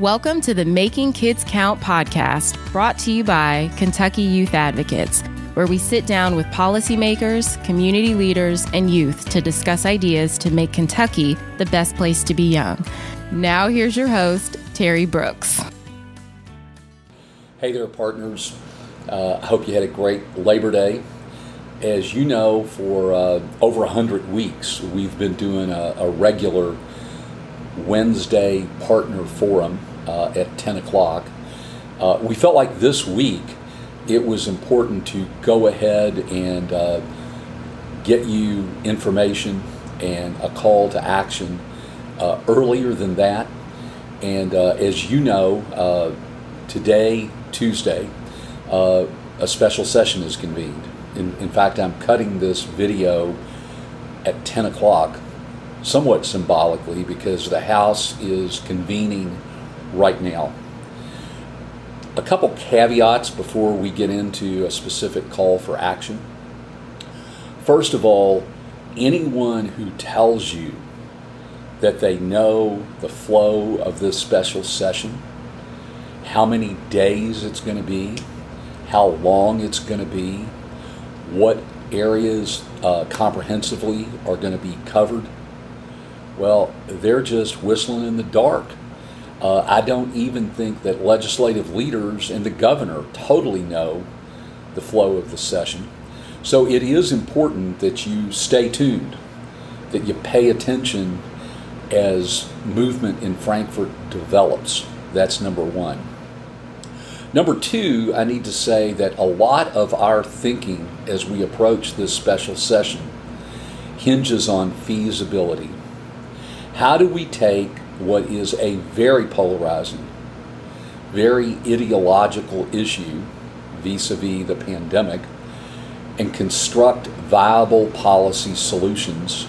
Welcome to the Making Kids Count podcast, brought to you by Kentucky Youth Advocates, where we sit down with policymakers, community leaders, and youth to discuss ideas to make Kentucky the best place to be young. Now, here's your host, Terry Brooks. Hey there, partners. Uh, I hope you had a great Labor Day. As you know, for uh, over 100 weeks, we've been doing a, a regular Wednesday partner forum uh, at 10 o'clock. Uh, we felt like this week it was important to go ahead and uh, get you information and a call to action uh, earlier than that. And uh, as you know, uh, today, Tuesday, a special session is convened. In, in fact, I'm cutting this video at 10 o'clock somewhat symbolically because the House is convening right now. A couple caveats before we get into a specific call for action. First of all, anyone who tells you that they know the flow of this special session, how many days it's going to be, how long it's going to be, what areas uh, comprehensively are going to be covered, well, they're just whistling in the dark. Uh, I don't even think that legislative leaders and the governor totally know the flow of the session. So it is important that you stay tuned, that you pay attention as movement in Frankfort develops. That's number one. Number two, I need to say that a lot of our thinking as we approach this special session hinges on feasibility. How do we take what is a very polarizing, very ideological issue vis a vis the pandemic and construct viable policy solutions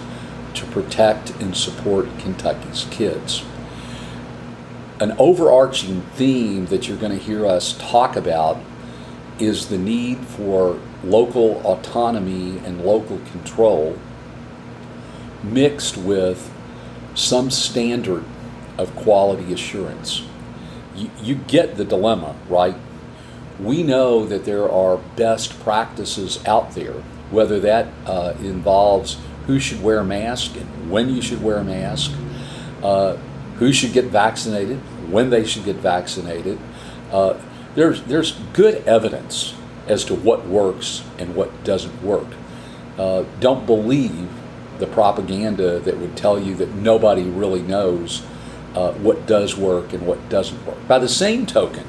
to protect and support Kentucky's kids? An overarching theme that you're going to hear us talk about is the need for local autonomy and local control mixed with some standard of quality assurance. You, you get the dilemma, right? We know that there are best practices out there, whether that uh, involves who should wear a mask and when you should wear a mask, uh, who should get vaccinated, when they should get vaccinated. Uh, there's, there's good evidence as to what works and what doesn't work. Uh, don't believe the propaganda that would tell you that nobody really knows uh, what does work and what doesn't work. By the same token,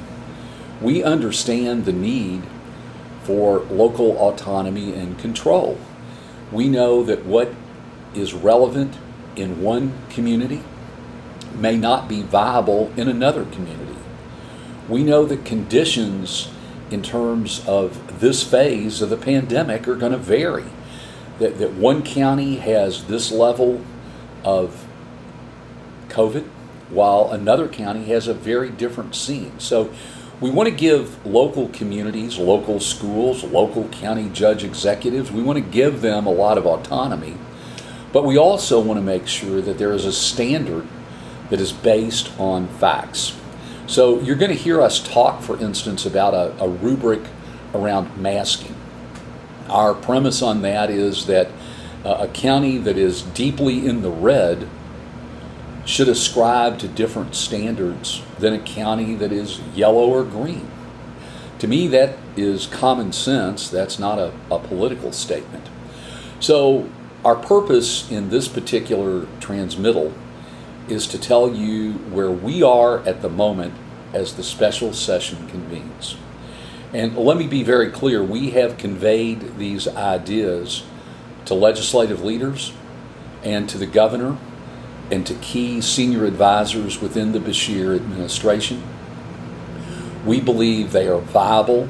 we understand the need for local autonomy and control. We know that what is relevant in one community may not be viable in another community. We know that conditions in terms of this phase of the pandemic are going to vary that, that one county has this level of COVID, while another county has a very different scene. So we want to give local communities, local schools, local county judge executives, we want to give them a lot of autonomy, but we also want to make sure that there is a standard that is based on facts. So you're going to hear us talk, for instance, about a, a rubric around masking. Our premise on that is that uh, a county that is deeply in the red should ascribe to different standards than a county that is yellow or green. To me, that is common sense. That's not a, a political statement. So, our purpose in this particular transmittal is to tell you where we are at the moment as the special session convenes. And let me be very clear we have conveyed these ideas to legislative leaders and to the governor and to key senior advisors within the Beshear administration. We believe they are viable,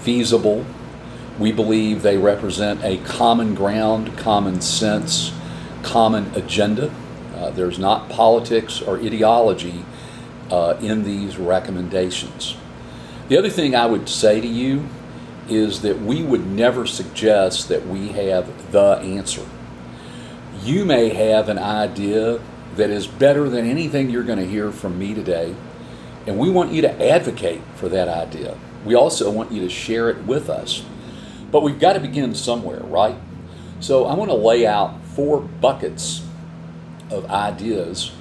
feasible. We believe they represent a common ground, common sense, common agenda. Uh, there's not politics or ideology uh, in these recommendations. The other thing I would say to you is that we would never suggest that we have the answer. You may have an idea that is better than anything you're going to hear from me today, And we want you to advocate for that idea. We also want you to share it with us. But we've got to begin somewhere, right? So I want to lay out four buckets of ideas.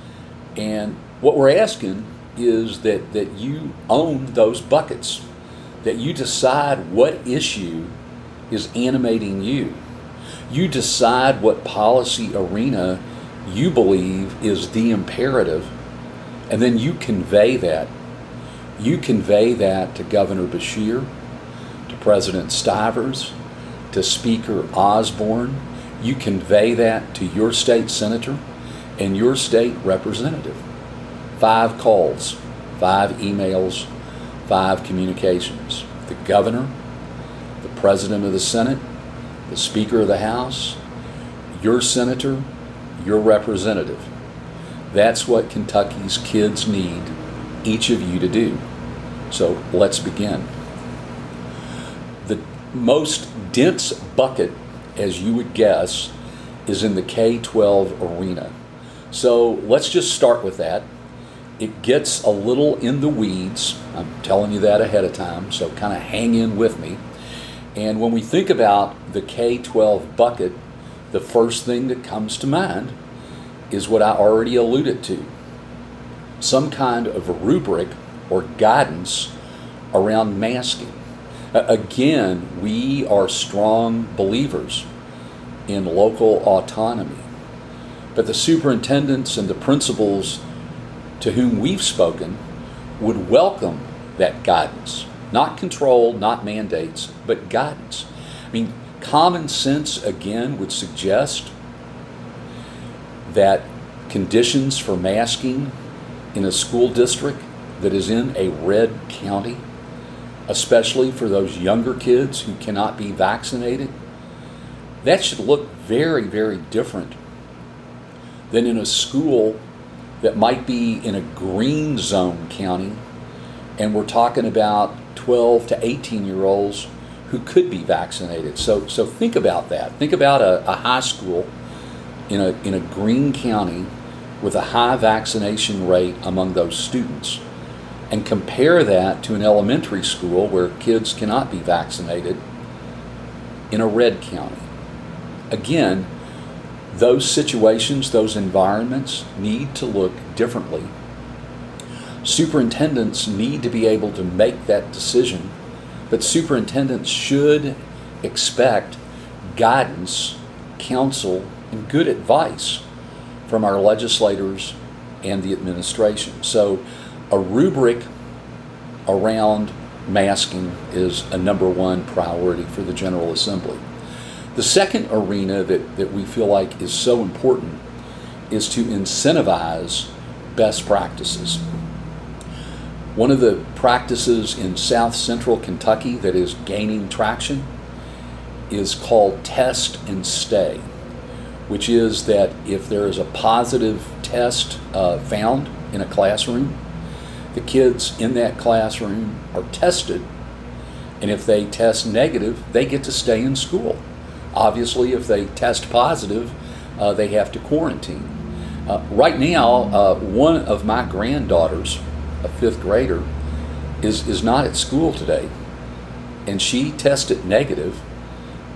And what we're asking is that, that you own those buckets, that you decide what issue is animating you. You decide what policy arena you believe is the imperative, and then you convey that. You convey that to Governor Beshear, to President Stivers, to Speaker Osborne. You convey that to your state senator and your state representative. Five calls, five emails, five communications. The governor, the president of the Senate, the Speaker of the House, your senator, your representative. That's what Kentucky's kids need each of you to do. So let's begin. The most dense bucket, as you would guess, is in the K 12 arena. So let's just start with that. It gets a little in the weeds. I'm telling you that ahead of time, so kind of hang in with me. And when we think about the K 12 bucket, the first thing that comes to mind is what I already alluded to some kind of a rubric or guidance around masking. Again, we are strong believers in local autonomy, but the superintendents and the principals to whom we've spoken would welcome that guidance. Not control, not mandates, but guidance. I mean, common sense, again, would suggest that conditions for masking in a school district that is in a red county, especially for those younger kids who cannot be vaccinated, that should look very, very different than in a school that might be in a green zone county and we're talking about 12 to 18 year olds who could be vaccinated. So, so think about that. Think about a, a high school in a, in a green county with a high vaccination rate among those students and compare that to an elementary school where kids cannot be vaccinated in a red county. Again, those situations, those environments need to look differently. Superintendents need to be able to make that decision but superintendents should expect guidance, counsel, and good advice from our legislators and the administration. So, a rubric around masking is a number one priority for the General Assembly. The second arena that, that we feel like is so important is to incentivize best practices. One of the practices in south central Kentucky that is gaining traction is called test and stay, which is that if there is a positive test uh, found in a classroom, the kids in that classroom are tested, and if they test negative, they get to stay in school. Obviously, if they test positive, uh, they have to quarantine. Uh, right now, uh, one of my granddaughters a fifth grader, is, is not at school today. And she tested negative,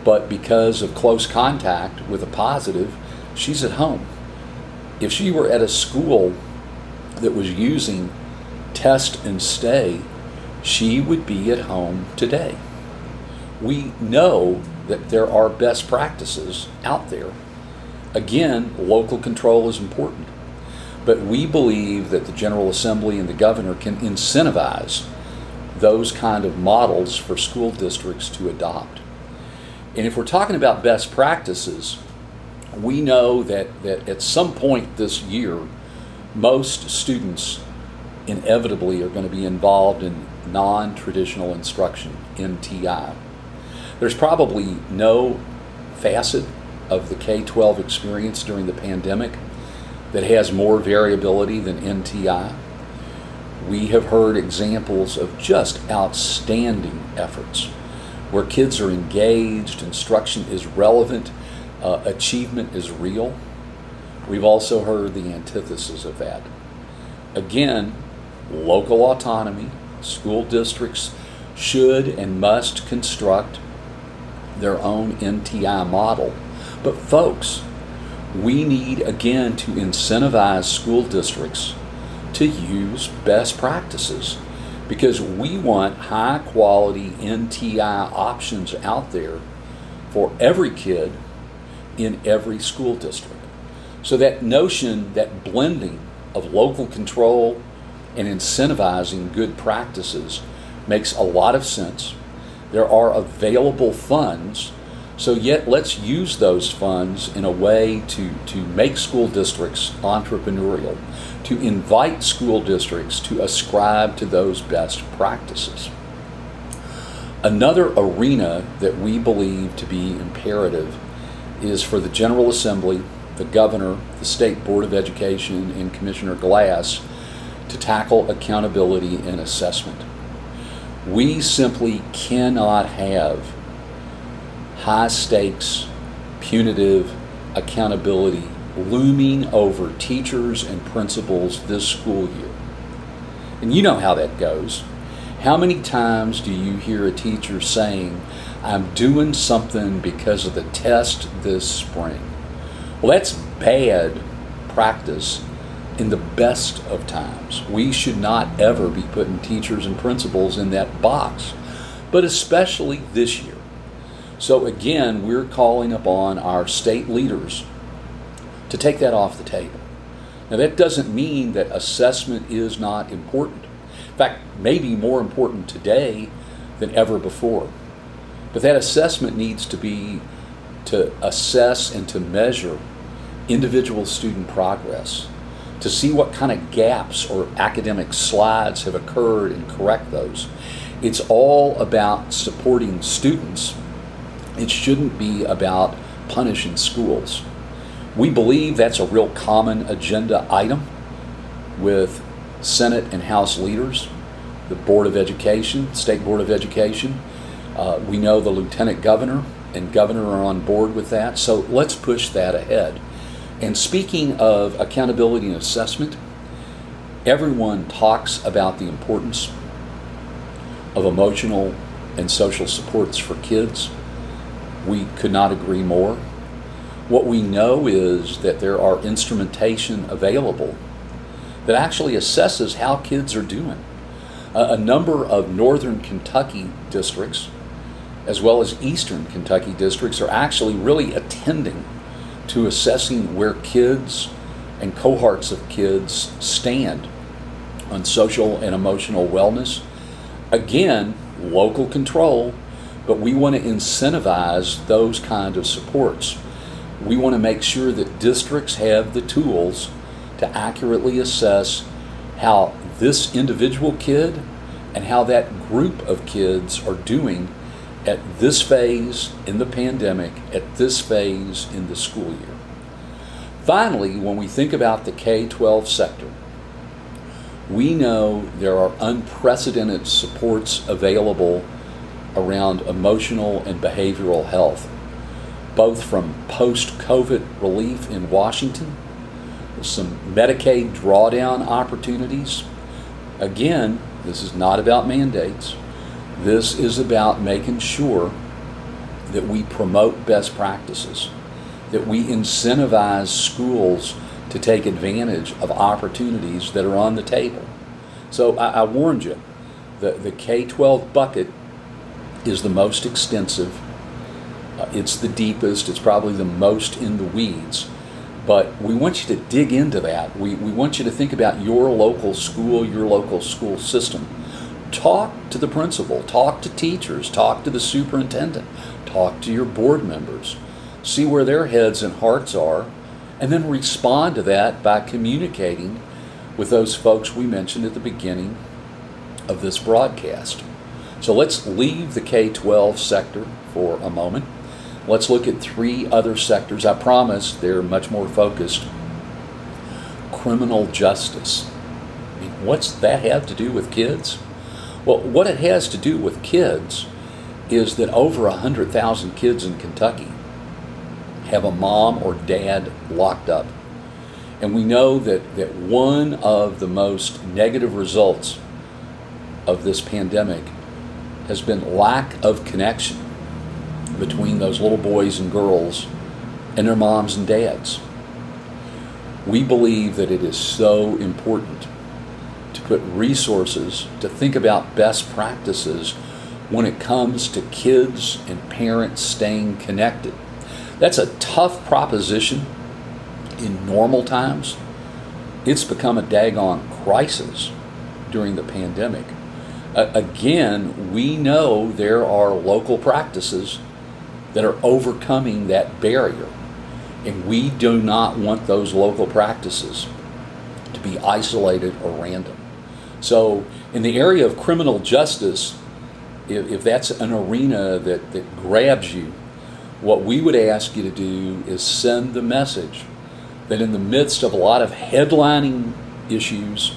but because of close contact with a positive, she's at home. If she were at a school that was using test and stay, she would be at home today. We know that there are best practices out there. Again, local control is important. But we believe that the General Assembly and the governor can incentivize those kind of models for school districts to adopt. And if we're talking about best practices, we know that, that at some point this year, most students inevitably are going to be involved in non traditional instruction, NTI. There's probably no facet of the K 12 experience during the pandemic that has more variability than NTI. We have heard examples of just outstanding efforts where kids are engaged, instruction is relevant, uh, achievement is real. We've also heard the antithesis of that. Again, local autonomy. School districts should and must construct their own NTI model. But, folks, we need again to incentivize school districts to use best practices because we want high quality NTI options out there for every kid in every school district. So that notion, that blending of local control and incentivizing good practices makes a lot of sense. There are available funds, so yet let's use those funds in a way to, to make school districts entrepreneurial, to invite school districts to ascribe to those best practices. Another arena that we believe to be imperative is for the General Assembly, the Governor, the State Board of Education, and Commissioner Glass to tackle accountability and assessment. We simply cannot have high stakes, punitive accountability looming over teachers and principals this school year. And you know how that goes. How many times do you hear a teacher saying, I'm doing something because of the test this spring? Well, that's bad practice in the best of times. We should not ever be putting teachers and principals in that box, but especially this year. So, again, we're calling upon our state leaders to take that off the table. Now, that doesn't mean that assessment is not important. In fact, maybe more important today than ever before. But that assessment needs to be to assess and to measure individual student progress, to see what kind of gaps or academic slides have occurred and correct those. It's all about supporting students. It shouldn't be about punishing schools. We believe that's a real common agenda item with Senate and House leaders, the Board of Education, State Board of Education. Uh, we know the Lieutenant Governor and Governor are on board with that, so let's push that ahead. And speaking of accountability and assessment, everyone talks about the importance of emotional and social supports for kids. We could not agree more. What we know is that there are instrumentation available that actually assesses how kids are doing. A, number of northern Kentucky districts, as well as eastern Kentucky districts, are actually really attending to assessing where kids and cohorts of kids stand on social and emotional wellness. Again, local control, but we want to incentivize those kind of supports we want to make sure that districts have the tools to accurately assess how this individual kid and how that group of kids are doing at this phase in the pandemic, at this phase in the school year. Finally, when we think about the K 12 sector, we know there are unprecedented supports available around emotional and behavioral health both from post COVID relief in Washington, some Medicaid drawdown opportunities. Again, this is not about mandates. This is about making sure that we promote best practices, that we incentivize schools to take advantage of opportunities that are on the table. So I, I warned you, the, the K 12 bucket is the most extensive uh, it's the deepest, it's probably the most in the weeds. But we want you to dig into that. We, we want you to think about your local school, your local school system. Talk to the principal, talk to teachers, talk to the superintendent, talk to your board members, see where their heads and hearts are, and then respond to that by communicating with those folks we mentioned at the beginning of this broadcast. So let's leave the K 12 sector for a moment Let's look at three other sectors. I promise they're much more focused. Criminal justice. I mean, what's that have to do with kids? Well, what it has to do with kids is that over 100,000 kids in Kentucky have a mom or dad locked up. And we know that, that one of the most negative results of this pandemic has been lack of connection between those little boys and girls and their moms and dads. We believe that it is so important to put resources to think about best practices when it comes to kids and parents staying connected. That's a tough proposition in normal times. It's become a daggone crisis during the pandemic. Again, we know there are local practices that are overcoming that barrier. And we do not want those local practices to be isolated or random. So, in the area of criminal justice, if, if that's an arena that, that grabs you, what we would ask you to do is send the message that in the midst of a lot of headlining issues,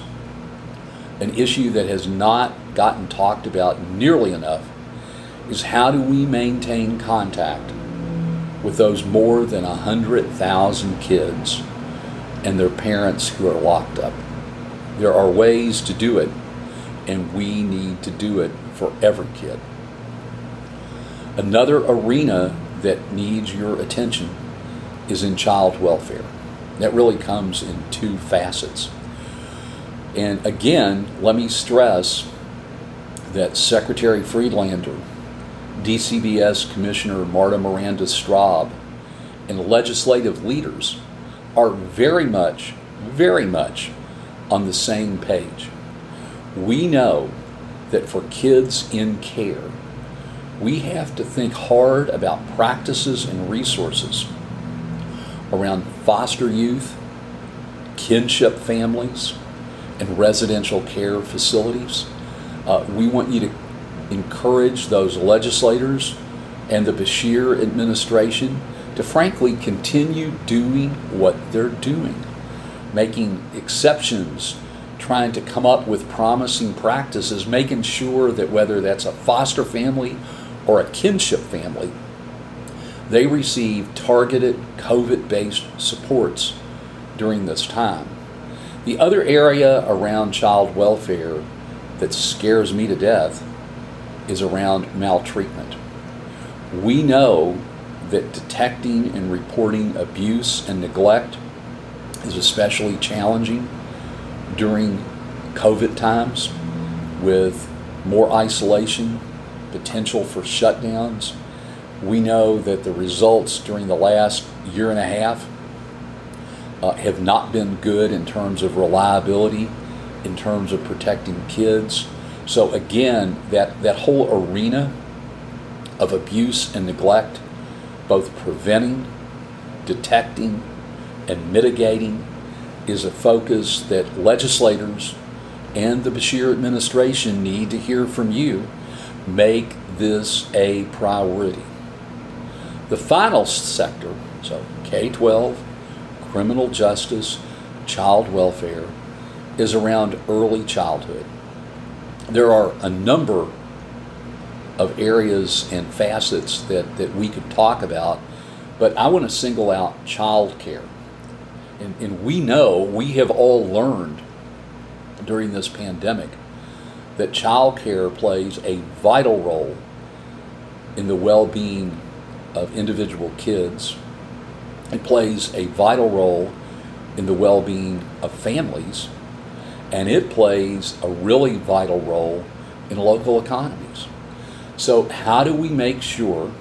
an issue that has not gotten talked about nearly enough is how do we maintain contact with those more than 100,000 kids and their parents who are locked up? There are ways to do it, and we need to do it for every kid. Another arena that needs your attention is in child welfare. That really comes in two facets. And again, let me stress that Secretary Friedlander, DCBS Commissioner Marta Miranda Straub, and legislative leaders are very much, very much on the same page. We know that for kids in care, we have to think hard about practices and resources around foster youth, kinship families, and residential care facilities. Uh, we want you to encourage those legislators and the Beshear administration to frankly continue doing what they're doing making exceptions, trying to come up with promising practices, making sure that whether that's a foster family or a kinship family, they receive targeted COVID based supports during this time. The other area around child welfare that scares me to death is around maltreatment. We know that detecting and reporting abuse and neglect is especially challenging during COVID times with more isolation, potential for shutdowns. We know that the results during the last year and a half uh, have not been good in terms of reliability, in terms of protecting kids. So, again, that, that whole arena of abuse and neglect, both preventing, detecting, and mitigating is a focus that legislators and the Beshear administration need to hear from you. Make this a priority. The final sector, so K 12, criminal justice, child welfare, is around early childhood. There are a number of areas and facets that, that we could talk about, but I want to single out child care and, and we know, we have all learned during this pandemic that child care plays a vital role in the well being of individual kids. It plays a vital role in the well being of families. And it plays a really vital role in local economies. So, how do we make sure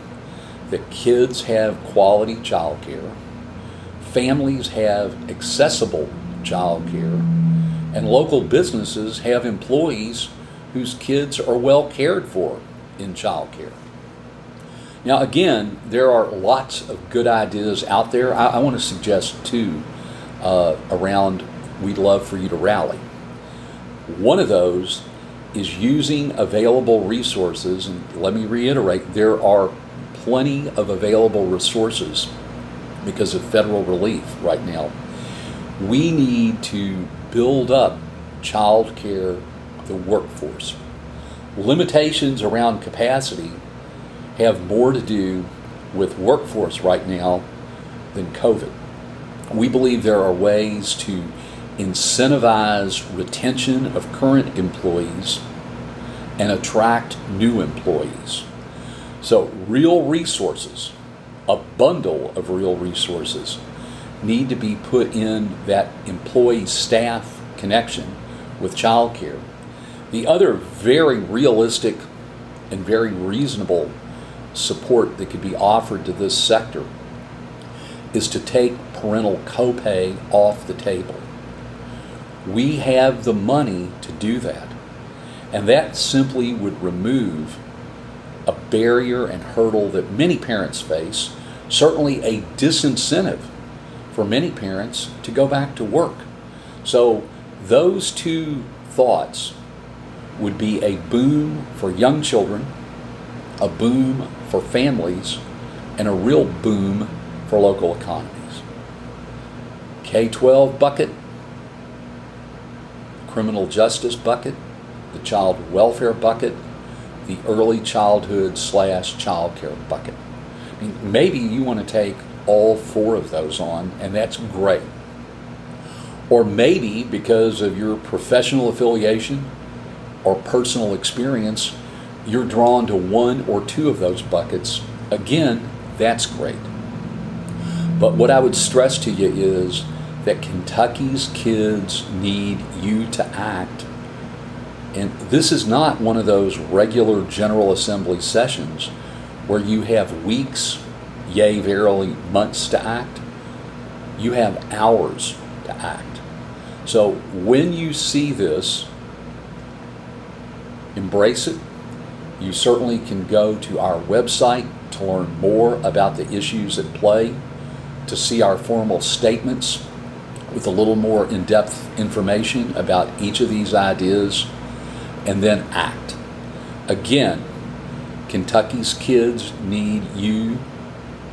that kids have quality child care? families have accessible child care, and local businesses have employees whose kids are well cared for in child care. Now, again, there are lots of good ideas out there. I, I want to suggest two uh, around we'd love for you to rally. One of those is using available resources, and let me reiterate there are plenty of available resources because of federal relief right now. We need to build up child care, the workforce. Limitations around capacity have more to do with workforce right now than COVID. We believe there are ways to incentivize retention of current employees and attract new employees. So, real resources, a bundle of real resources, need to be put in that employee staff connection with childcare. The other very realistic and very reasonable support that could be offered to this sector is to take parental copay off the table. We have the money to do that. And that simply would remove a barrier and hurdle that many parents face, certainly a disincentive for many parents to go back to work. So, those two thoughts would be a boom for young children, a boom for families, and a real boom for local economies. K 12 bucket, criminal justice bucket, the child welfare bucket, the early childhood slash child care bucket. I mean, maybe you want to take all four of those on, and that's great. Or maybe because of your professional affiliation or personal experience, you're drawn to one or two of those buckets. Again, that's great. But what I would stress to you is that Kentucky's kids need you to act. And this is not one of those regular General Assembly sessions where you have weeks, yea, verily, months to act. You have hours to act. So when you see this, embrace it. You certainly can go to our website to learn more about the issues at play, to see our formal statements with a little more in depth information about each of these ideas, and then act. Again, Kentucky's kids need you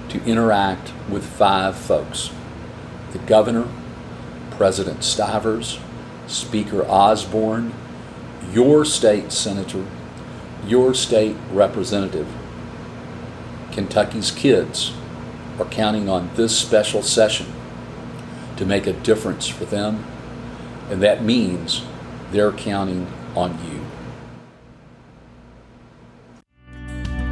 to interact with five folks the governor, President Stivers, Speaker Osborne, your state senator, your state representative. Kentucky's kids are counting on this special session to make a difference for them, and that means they're counting on you.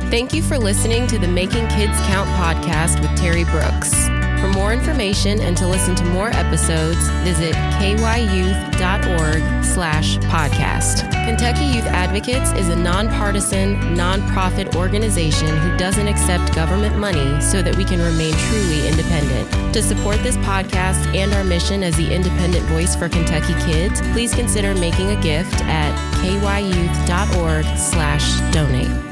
Thank you for listening to the Making Kids Count podcast with Terry Brooks. For more information and to listen to more episodes, visit kyyouth.org slash podcast. Kentucky Youth Advocates is a nonpartisan, nonprofit organization who doesn't accept government money so that we can remain truly independent. To support this podcast and our mission as the independent voice for Kentucky kids, please consider making a gift at kyyouth.org slash donate.